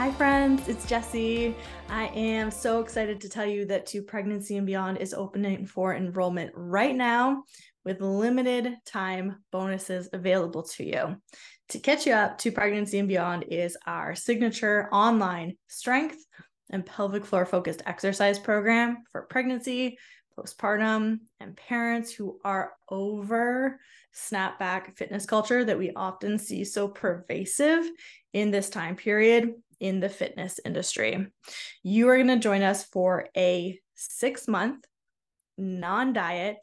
Hi, friends, it's Jessie. I am so excited to tell you that To Pregnancy and Beyond is opening for enrollment right now with limited time bonuses available to you. To catch you up, To Pregnancy and Beyond is our signature online strength and pelvic floor focused exercise program for pregnancy, postpartum, and parents who are over snapback fitness culture that we often see so pervasive in this time period in the fitness industry. You are going to join us for a six month non diet,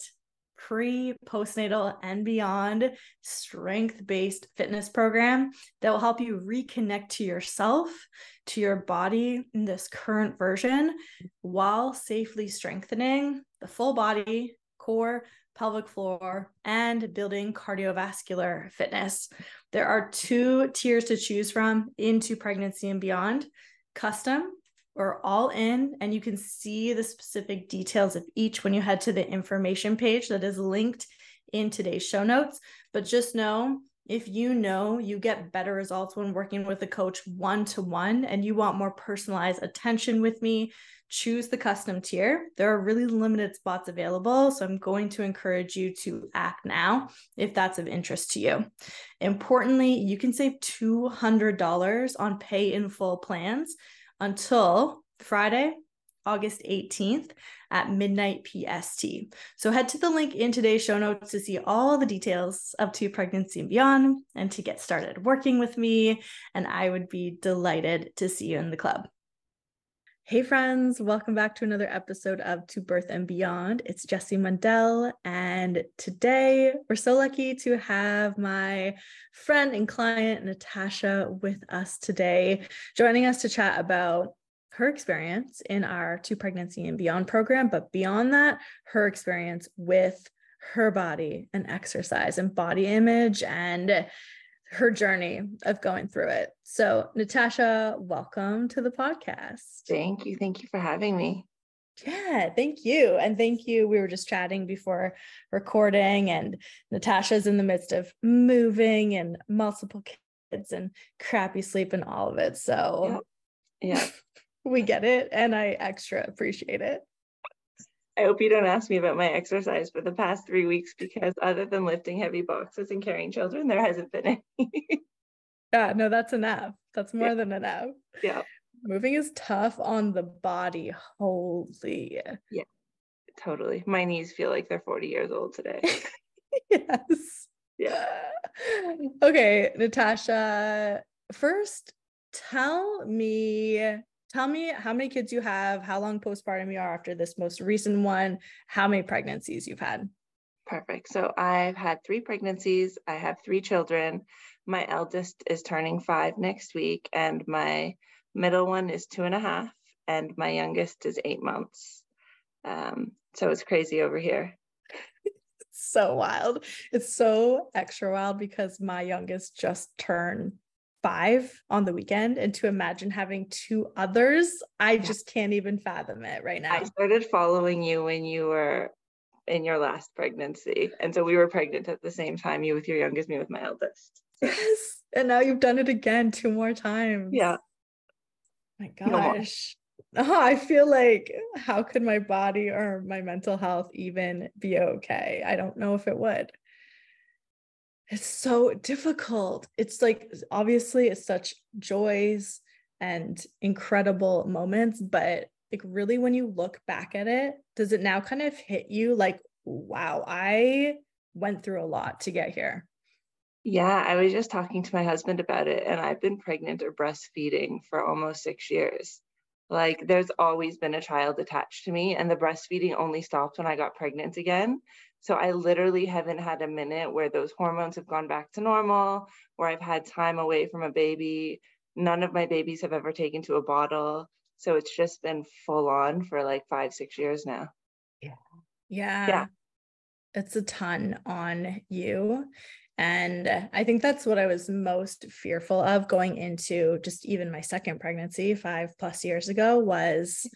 pre, postnatal, and beyond strength based fitness program that will help you reconnect to yourself, to your body in this current version, while safely strengthening the full body, core, pelvic floor, and building cardiovascular fitness. There are two tiers to choose from into pregnancy and beyond custom or all in, and you can see the specific details of each when you head to the information page that is linked in today's show notes. But just know if you know you get better results when working with a coach one to one and you want more personalized attention with me, choose the custom tier. There are really limited spots available. So I'm going to encourage you to act now if that's of interest to you. Importantly, you can save $200 on pay in full plans until Friday, August 18th at midnight PST. So head to the link in today's show notes to see all the details up to pregnancy and beyond and to get started working with me. And I would be delighted to see you in the club. Hey, friends, welcome back to another episode of To Birth and Beyond. It's Jessie Mundell, and today we're so lucky to have my friend and client, Natasha, with us today, joining us to chat about her experience in our To Pregnancy and Beyond program, but beyond that, her experience with her body and exercise and body image and her journey of going through it. So, Natasha, welcome to the podcast. Thank you. Thank you for having me. Yeah, thank you. And thank you. We were just chatting before recording, and Natasha's in the midst of moving and multiple kids and crappy sleep and all of it. So, yeah, yeah. We get it. And I extra appreciate it. I hope you don't ask me about my exercise for the past three weeks because other than lifting heavy boxes and carrying children, there hasn't been any. yeah, no, that's enough. That's more yeah. than enough. Yeah. Moving is tough on the body. Holy. Yeah, totally. My knees feel like they're 40 years old today. yes. Yeah. Okay, Natasha, first tell me tell me how many kids you have, how long postpartum you are after this most recent one, how many pregnancies you've had. Perfect. So I've had three pregnancies. I have three children. My eldest is turning five next week, and my middle one is two and a half, and my youngest is eight months. Um, so it's crazy over here. so wild. It's so extra wild because my youngest just turned five on the weekend and to imagine having two others i just can't even fathom it right now. i started following you when you were in your last pregnancy and so we were pregnant at the same time you with your youngest me with my eldest. Yes and now you've done it again two more times. Yeah. My gosh. No oh, i feel like how could my body or my mental health even be okay? I don't know if it would it's so difficult. It's like obviously it's such joys and incredible moments, but like really when you look back at it, does it now kind of hit you like, wow, I went through a lot to get here? Yeah, I was just talking to my husband about it, and I've been pregnant or breastfeeding for almost six years. Like, there's always been a child attached to me, and the breastfeeding only stopped when I got pregnant again. So, I literally haven't had a minute where those hormones have gone back to normal, where I've had time away from a baby. None of my babies have ever taken to a bottle. So, it's just been full on for like five, six years now. Yeah. Yeah. Yeah. It's a ton on you. And I think that's what I was most fearful of going into just even my second pregnancy five plus years ago was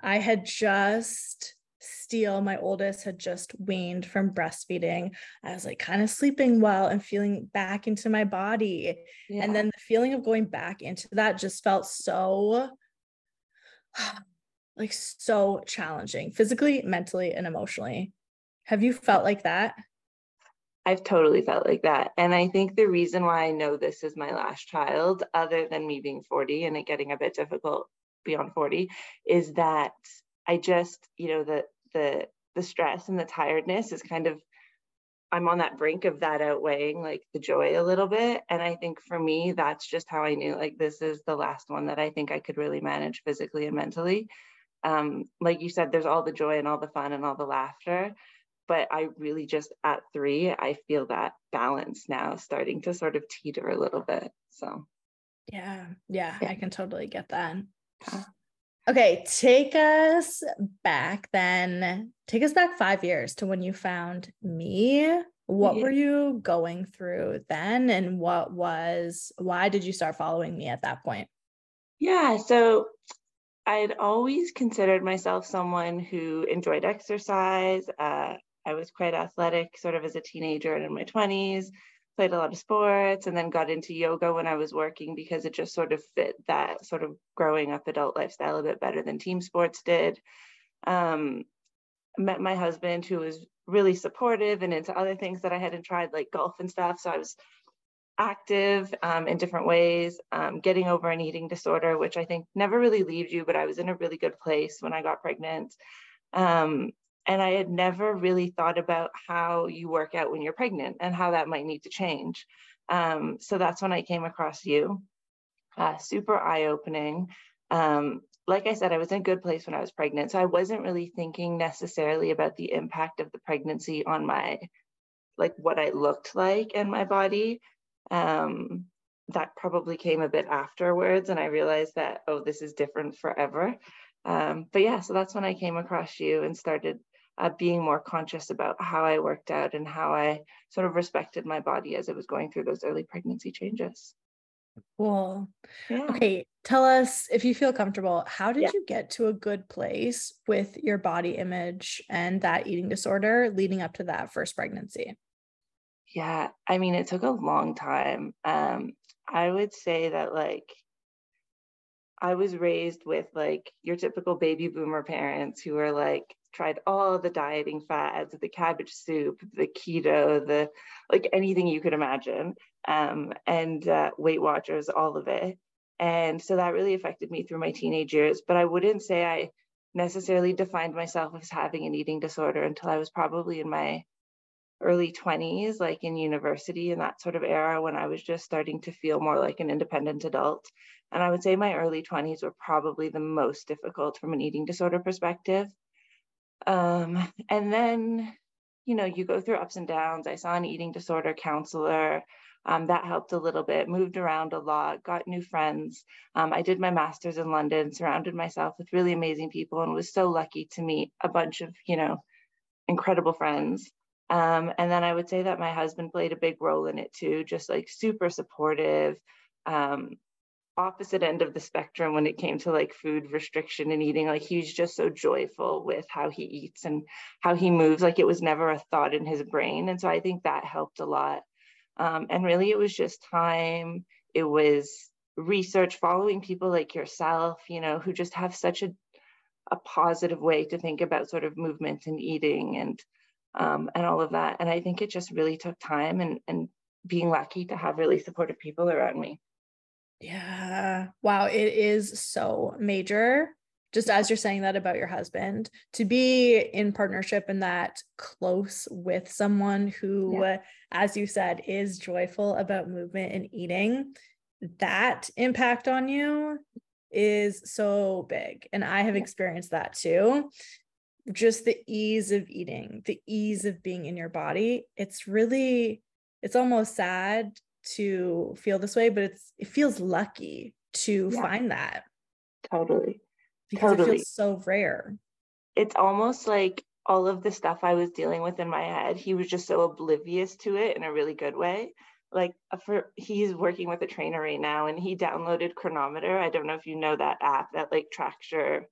I had just Steele, my oldest, had just weaned from breastfeeding. I was like kind of sleeping well and feeling back into my body. Yeah. And then the feeling of going back into that just felt so like so challenging physically, mentally, and emotionally. Have you felt like that? I've totally felt like that. And I think the reason why I know this is my last child, other than me being 40 and it getting a bit difficult beyond 40, is that I just, you know, the the the stress and the tiredness is kind of I'm on that brink of that outweighing like the joy a little bit. And I think for me, that's just how I knew like this is the last one that I think I could really manage physically and mentally. Um, like you said, there's all the joy and all the fun and all the laughter but I really just at three, I feel that balance now starting to sort of teeter a little bit. So, yeah, yeah, yeah. I can totally get that. Okay, take us back then. Take us back five years to when you found me. What yeah. were you going through then? And what was, why did you start following me at that point? Yeah, so I'd always considered myself someone who enjoyed exercise. Uh, I was quite athletic sort of as a teenager and in my 20s, played a lot of sports, and then got into yoga when I was working because it just sort of fit that sort of growing up adult lifestyle a bit better than team sports did. Um, met my husband who was really supportive and into other things that I hadn't tried, like golf and stuff. So I was active um, in different ways, um, getting over an eating disorder, which I think never really leaves you, but I was in a really good place when I got pregnant. Um, and I had never really thought about how you work out when you're pregnant and how that might need to change. Um, so that's when I came across you. Uh, super eye opening. Um, like I said, I was in a good place when I was pregnant. So I wasn't really thinking necessarily about the impact of the pregnancy on my, like what I looked like and my body. Um, that probably came a bit afterwards. And I realized that, oh, this is different forever. Um, but yeah, so that's when I came across you and started uh, being more conscious about how I worked out and how I sort of respected my body as it was going through those early pregnancy changes. Cool. Yeah. Okay. Tell us if you feel comfortable, how did yeah. you get to a good place with your body image and that eating disorder leading up to that first pregnancy? Yeah. I mean, it took a long time. Um, I would say that, like, I was raised with like your typical baby boomer parents who are like, tried all the dieting fads, the cabbage soup, the keto, the like anything you could imagine, um, and uh, Weight Watchers, all of it. And so that really affected me through my teenage years. But I wouldn't say I necessarily defined myself as having an eating disorder until I was probably in my early 20s, like in university in that sort of era when I was just starting to feel more like an independent adult. And I would say my early 20s were probably the most difficult from an eating disorder perspective. Um, and then, you know, you go through ups and downs. I saw an eating disorder counselor. Um, that helped a little bit, moved around a lot, got new friends. Um, I did my master's in London, surrounded myself with really amazing people, and was so lucky to meet a bunch of, you know, incredible friends. Um, and then I would say that my husband played a big role in it too, just like super supportive, um, opposite end of the spectrum when it came to like food restriction and eating. Like he's just so joyful with how he eats and how he moves. Like it was never a thought in his brain. And so i think that helped a lot. Um, and really it was just time. It was research following people like yourself you know who just have such a, a positive way to think about sort of movement and eating and um, and all of that. And i think it just really took time and and being lucky to have really supportive people around me yeah. Wow. It is so major just as you're saying that about your husband, to be in partnership and that close with someone who, yeah. as you said, is joyful about movement and eating, that impact on you is so big. And I have experienced that too. Just the ease of eating, the ease of being in your body. It's really, it's almost sad to feel this way, but it's it feels lucky to yeah. find that. Totally because totally. it feels so rare. It's almost like all of the stuff I was dealing with in my head, he was just so oblivious to it in a really good way. Like uh, for he's working with a trainer right now and he downloaded Cronometer. I don't know if you know that app that like tracks your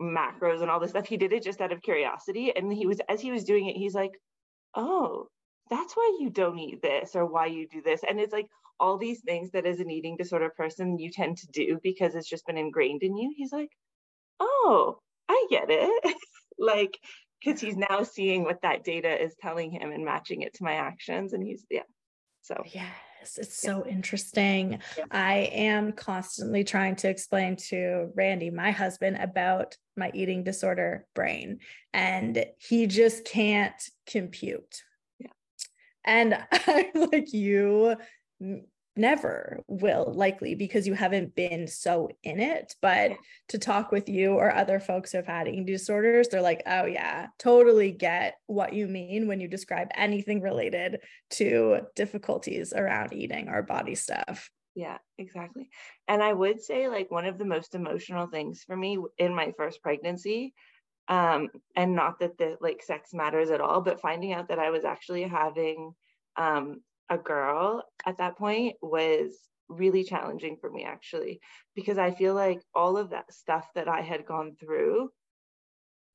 macros and all this stuff. He did it just out of curiosity. And he was as he was doing it, he's like, Oh, that's why you don't eat this or why you do this. And it's like all these things that as an eating disorder person you tend to do because it's just been ingrained in you. He's like, oh, I get it. like, because he's now seeing what that data is telling him and matching it to my actions. And he's, yeah. So, yes, it's so interesting. Yeah. I am constantly trying to explain to Randy, my husband, about my eating disorder brain, and he just can't compute. And I'm like, you never will likely because you haven't been so in it. But to talk with you or other folks who have had eating disorders they're like oh yeah totally get what you mean when you describe anything related to difficulties around eating or body stuff. Yeah exactly. And i would say like one of the most emotional things for me in my first pregnancy um and not that the like sex matters at all but finding out that i was actually having um a girl at that point was really challenging for me actually because I feel like all of that stuff that I had gone through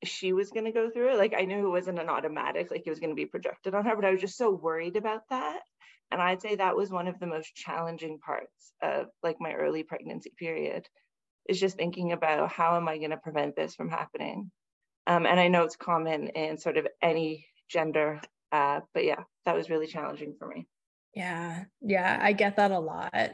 she was going to go through it. Like I knew it wasn't an automatic like it was going to be projected on her but I was just so worried about that. And I'd say that was one of the most challenging parts of like my early pregnancy period is just thinking about how am I going to prevent this from happening um, and I know it's common in sort of any gender uh, but yeah that was really challenging for me yeah. Yeah. I get that a lot.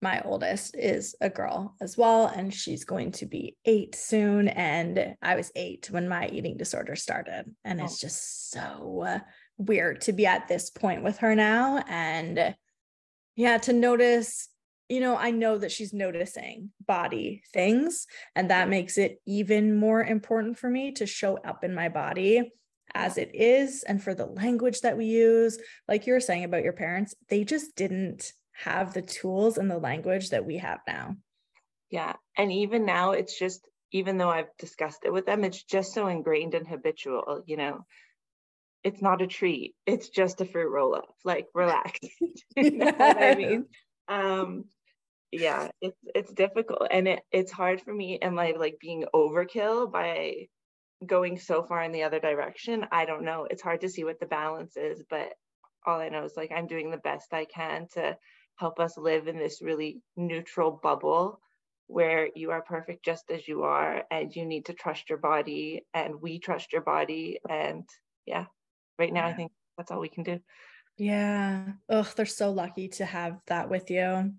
My oldest is a girl as well, and she's going to be eight soon. And I was eight when my eating disorder started. And oh. it's just so weird to be at this point with her now. And yeah, to notice, you know, I know that she's noticing body things, and that makes it even more important for me to show up in my body as it is and for the language that we use. Like you were saying about your parents they just didn't have the tools and the language that we have now. Yeah and even now it's just even though i've discussed it with them it's just so ingrained and habitual you know? It's not a treat it's just a fruit roll up like relax you know what i mean? Um yeah it's it's difficult and it, it's hard for me and like like being overkill by going so far in the other direction. I don't know it's hard to see what the balance is but all i know is like i'm doing the best i can to help us live in this really neutral bubble where you are perfect just as you are and you need to trust your body and we trust your body and yeah right now yeah. i think that's all we can do. Yeah. Oh they're so lucky to have that with you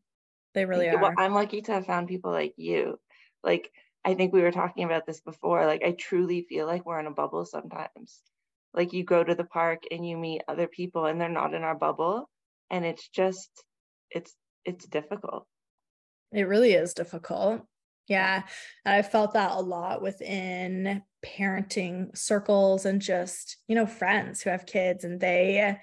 they really are well, i'm lucky to have found people like you like I think we were talking about this before. Like, I truly feel like we're in a bubble sometimes. Like, you go to the park and you meet other people and they're not in our bubble. And it's just, it's, it's difficult. It really is difficult. Yeah. I felt that a lot within parenting circles and just, you know, friends who have kids and they,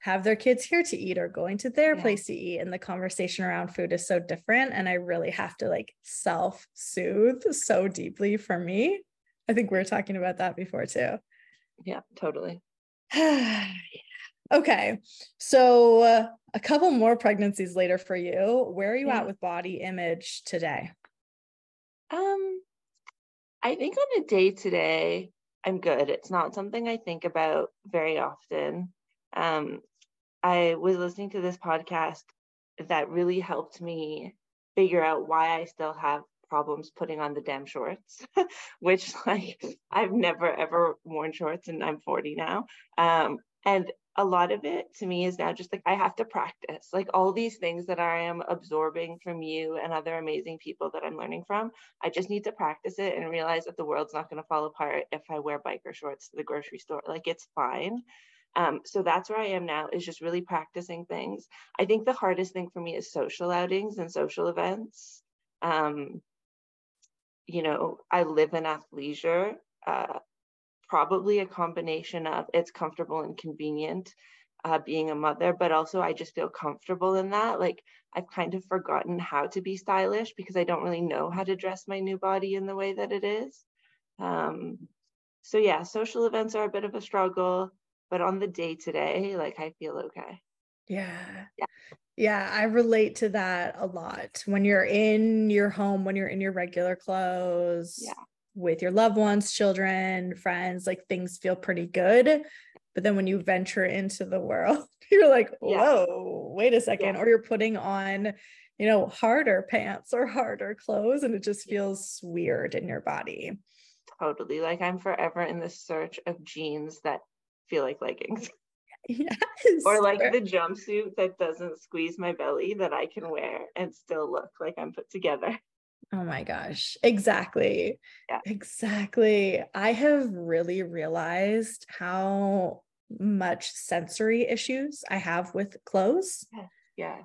have their kids here to eat or going to their yeah. place to eat and the conversation around food is so different and i really have to like self soothe so deeply for me. I think we are talking about that before too. Yeah totally. Okay so uh, a couple more pregnancies later for you. Where are you yeah. at with body image today? Um i think on a day today i'm good. It's not something i think about very often um, I was listening to this podcast that really helped me figure out why I still have problems putting on the damn shorts, which like I've never ever worn shorts and I'm 40 now. Um, and a lot of it to me is now just like I have to practice. Like all these things that I am absorbing from you and other amazing people that I'm learning from, I just need to practice it and realize that the world's not going to fall apart if I wear biker shorts to the grocery store. Like it's fine. Um, so that's where I am now is just really practicing things. I think the hardest thing for me is social outings and social events. Um, you know, I live in athleisure. Uh, probably a combination of it's comfortable and convenient uh, being a mother, but also I just feel comfortable in that. Like I've kind of forgotten how to be stylish because I don't really know how to dress my new body in the way that it is. Um, so yeah, social events are a bit of a struggle, but on the day to day, like I feel okay. Yeah. Yeah. Yeah, I relate to that a lot. When you're in your home, when you're in your regular clothes, yeah with your loved ones, children, friends, like things feel pretty good. But then when you venture into the world, you're like, whoa, yeah. wait a second. Yeah. Or you're putting on, you know, harder pants or harder clothes, and it just feels weird in your body. Totally. Like I'm forever in the search of jeans that feel like leggings. Yes. Or like the jumpsuit that doesn't squeeze my belly that I can wear and still look like I'm put together. Oh my gosh. Exactly. Yeah. Exactly. I have really realized how much sensory issues I have with clothes. Yes. yes.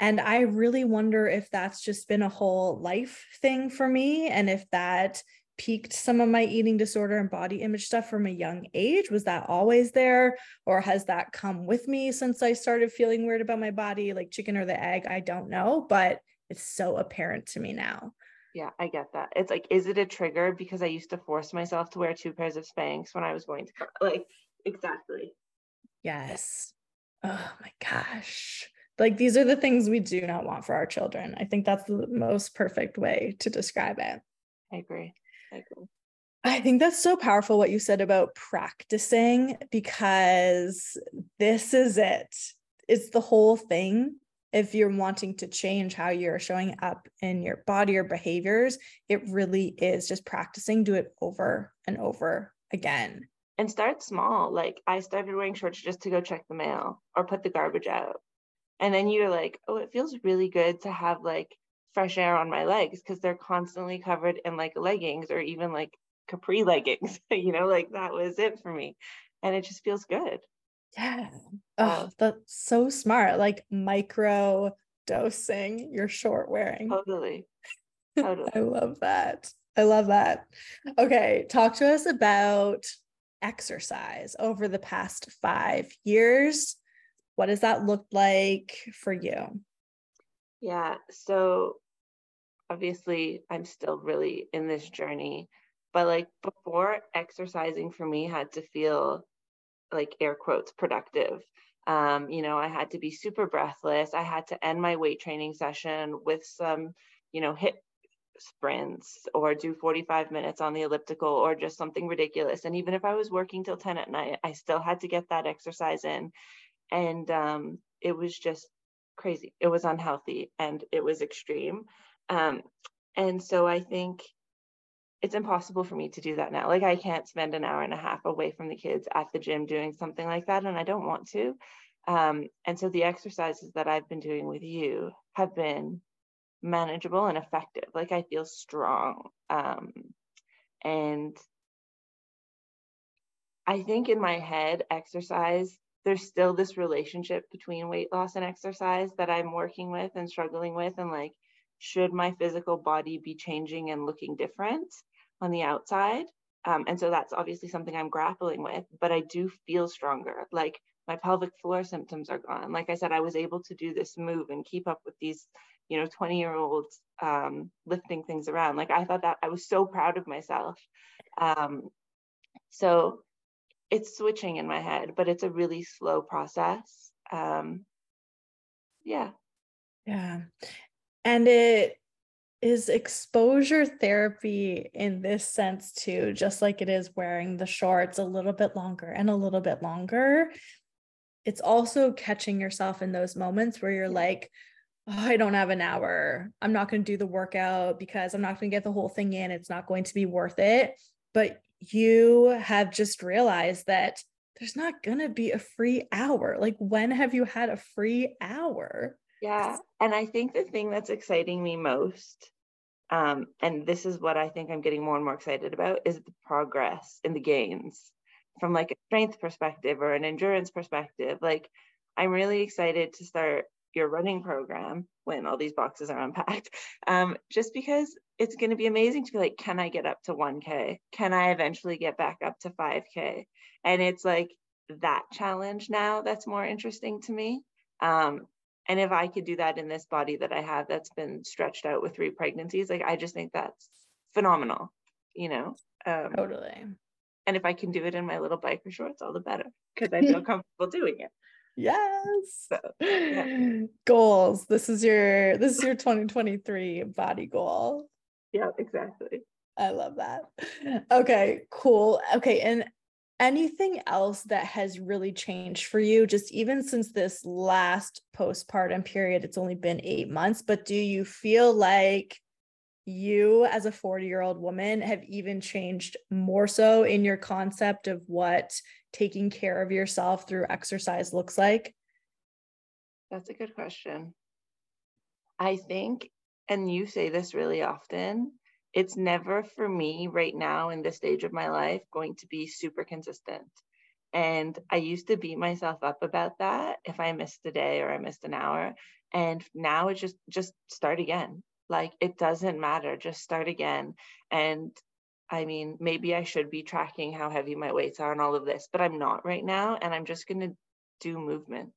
And I really wonder if that's just been a whole life thing for me and if that peaked some of my eating disorder and body image stuff from a young age. Was that always there? Or has that come with me since I started feeling weird about my body, like chicken or the egg? I don't know. But it's so apparent to me now. Yeah, I get that. It's like, is it a trigger because I used to force myself to wear two pairs of Spanx when I was going to like exactly. Yes. Oh my gosh. Like these are the things we do not want for our children. I think that's the most perfect way to describe it. I agree. I. I think that's so powerful what you said about practicing because this is it. It's the whole thing if you're wanting to change how you're showing up in your body or behaviors, it really is just practicing, do it over and over again. And start small. Like I started wearing shorts just to go check the mail or put the garbage out. And then you're like, oh, it feels really good to have like fresh air on my legs because they're constantly covered in like leggings or even like capri leggings. you know, like that was it for me. And it just feels good. Yeah. Oh, that's so smart. Like micro dosing your short wearing. Totally. Totally. I love that. I love that. Okay. Talk to us about exercise over the past five years. What does that look like for you? Yeah. So obviously, I'm still really in this journey, but like before, exercising for me had to feel like air quotes productive um, you know i had to be super breathless i had to end my weight training session with some you know HIIT sprints or do 45 minutes on the elliptical or just something ridiculous and even if i was working till 10 at night i still had to get that exercise in and um, it was just crazy it was unhealthy and it was extreme um, and so i think it's impossible for me to do that now. Like I can't spend an hour and a half away from the kids at the gym doing something like that, and I don't want to. Um, and so the exercises that I've been doing with you have been manageable and effective. Like I feel strong. Um, and I think in my head, exercise, there's still this relationship between weight loss and exercise that I'm working with and struggling with. And like, should my physical body be changing and looking different on the outside? Um, and so that's obviously something I'm grappling with, but I do feel stronger. Like my pelvic floor symptoms are gone. Like I said, I was able to do this move and keep up with these, you know, 20 year olds um, lifting things around. Like I thought that I was so proud of myself. Um, so it's switching in my head, but it's a really slow process. Um, yeah. Yeah. And it is exposure therapy in this sense too, just like it is wearing the shorts a little bit longer and a little bit longer. It's also catching yourself in those moments where you're like, oh, I don't have an hour. I'm not going to do the workout because I'm not going to get the whole thing in. It's not going to be worth it. But you have just realized that there's not going to be a free hour. Like, when have you had a free hour? Yeah. And I think the thing that's exciting me most, um, and this is what I think I'm getting more and more excited about, is the progress and the gains from like a strength perspective or an endurance perspective. Like, I'm really excited to start your running program when all these boxes are unpacked um, just because it's going to be amazing to be like can i get up to 1k can i eventually get back up to 5k and it's like that challenge now that's more interesting to me um, and if i could do that in this body that i have that's been stretched out with three pregnancies like i just think that's phenomenal you know um, totally and if i can do it in my little biker shorts all the better because i feel comfortable doing it Yes. So, yeah. Goals. This is your this is your 2023 body goal. Yeah, exactly. I love that. Okay, cool. Okay, and anything else that has really changed for you just even since this last postpartum period it's only been 8 months but do you feel like you as a 40 year old woman have even changed more so in your concept of what taking care of yourself through exercise looks like? That's a good question. I think, and you say this really often, it's never for me right now in this stage of my life going to be super consistent. And I used to beat myself up about that if I missed a day or I missed an hour. And now it's just just start again. Like it doesn't matter, just start again. And I mean, maybe I should be tracking how heavy my weights are and all of this, but I'm not right now. And I'm just going to do movement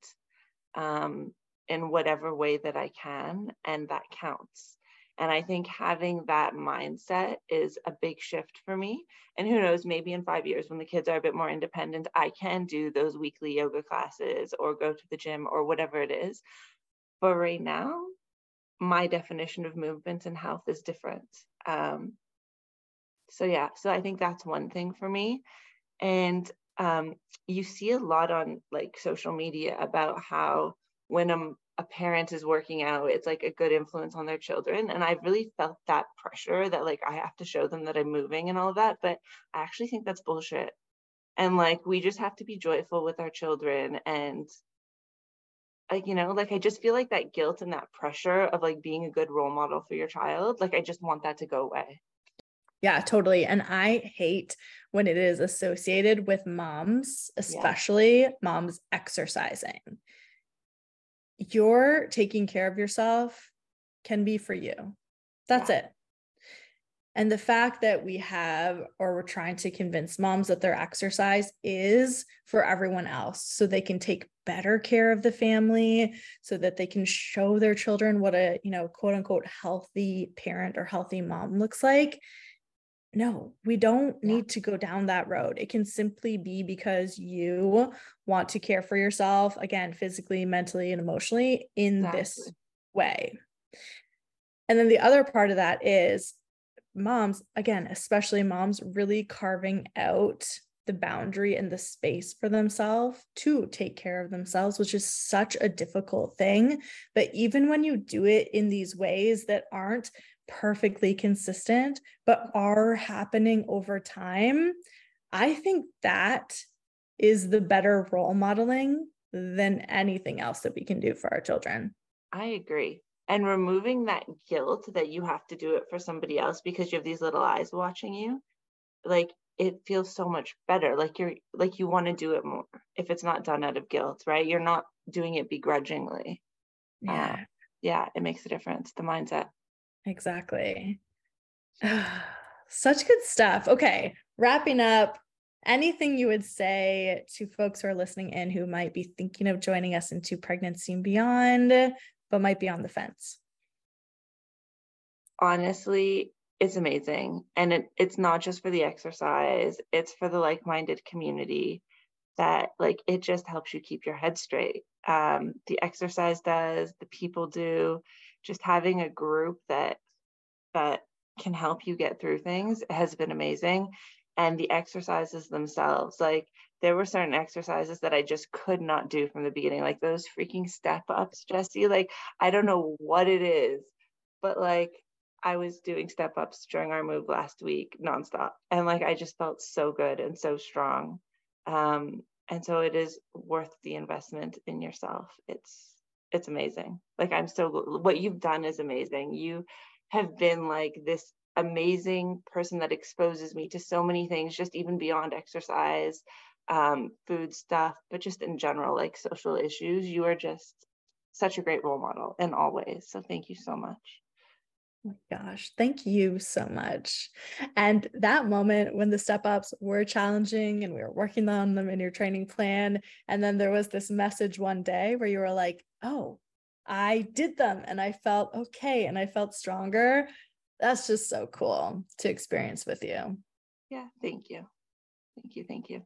um, in whatever way that I can. And that counts. And I think having that mindset is a big shift for me. And who knows, maybe in five years when the kids are a bit more independent, I can do those weekly yoga classes or go to the gym or whatever it is. But right now, my definition of movement and health is different. Um, so yeah so i think that's one thing for me and um, you see a lot on like social media about how when a, a parent is working out it's like a good influence on their children and i've really felt that pressure that like i have to show them that i'm moving and all of that but i actually think that's bullshit and like we just have to be joyful with our children and like you know like i just feel like that guilt and that pressure of like being a good role model for your child like i just want that to go away yeah, totally. And I hate when it is associated with moms, especially yeah. moms exercising. Your taking care of yourself can be for you. That's yeah. it. And the fact that we have, or we're trying to convince moms that their exercise is for everyone else so they can take better care of the family, so that they can show their children what a, you know, quote unquote, healthy parent or healthy mom looks like no, we don't need to go down that road. It can simply be because you want to care for yourself, again, physically, mentally, and emotionally in exactly. this way. And then the other part of that is moms, again, especially moms, really carving out the boundary and the space for themselves to take care of themselves, which is such a difficult thing. But even when you do it in these ways that aren't perfectly consistent, but are happening over time, I think that is the better role modeling than anything else that we can do for our children. I agree. And removing that guilt that you have to do it for somebody else because you have these little eyes watching you, like it feels so much better. Like you're like you want to do it more if it's not done out of guilt, right? You're not doing it begrudgingly. Yeah. Uh, yeah, it makes a difference. The mindset. Exactly. Such good stuff. Okay, wrapping up, anything you would say to folks who are listening in who might be thinking of joining us into pregnancy and beyond, but might be on the fence? Honestly, it's amazing. And it, it's not just for the exercise, it's for the like minded community that like it just helps you keep your head straight. Um, the exercise does, the people do just having a group that that can help you get through things has been amazing. And the exercises themselves like there were certain exercises that I just could not do from the beginning like those freaking step ups Jessie like I don't know what it is but like I was doing step ups during our move last week nonstop and like I just felt so good and so strong. Um and so it is worth the investment in yourself. It's it's amazing. Like i'm so what you've done is amazing. You have been like this amazing person that exposes me to so many things just even beyond exercise um, food stuff but just in general like social issues. You are just such a great role model in all ways. So thank you so much Oh my gosh, thank you so much. And that moment when the step ups were challenging and we were working on them in your training plan, and then there was this message one day where you were like, oh, I did them and I felt okay and I felt stronger. That's just so cool to experience with you. Yeah, thank you. Thank you. Thank you.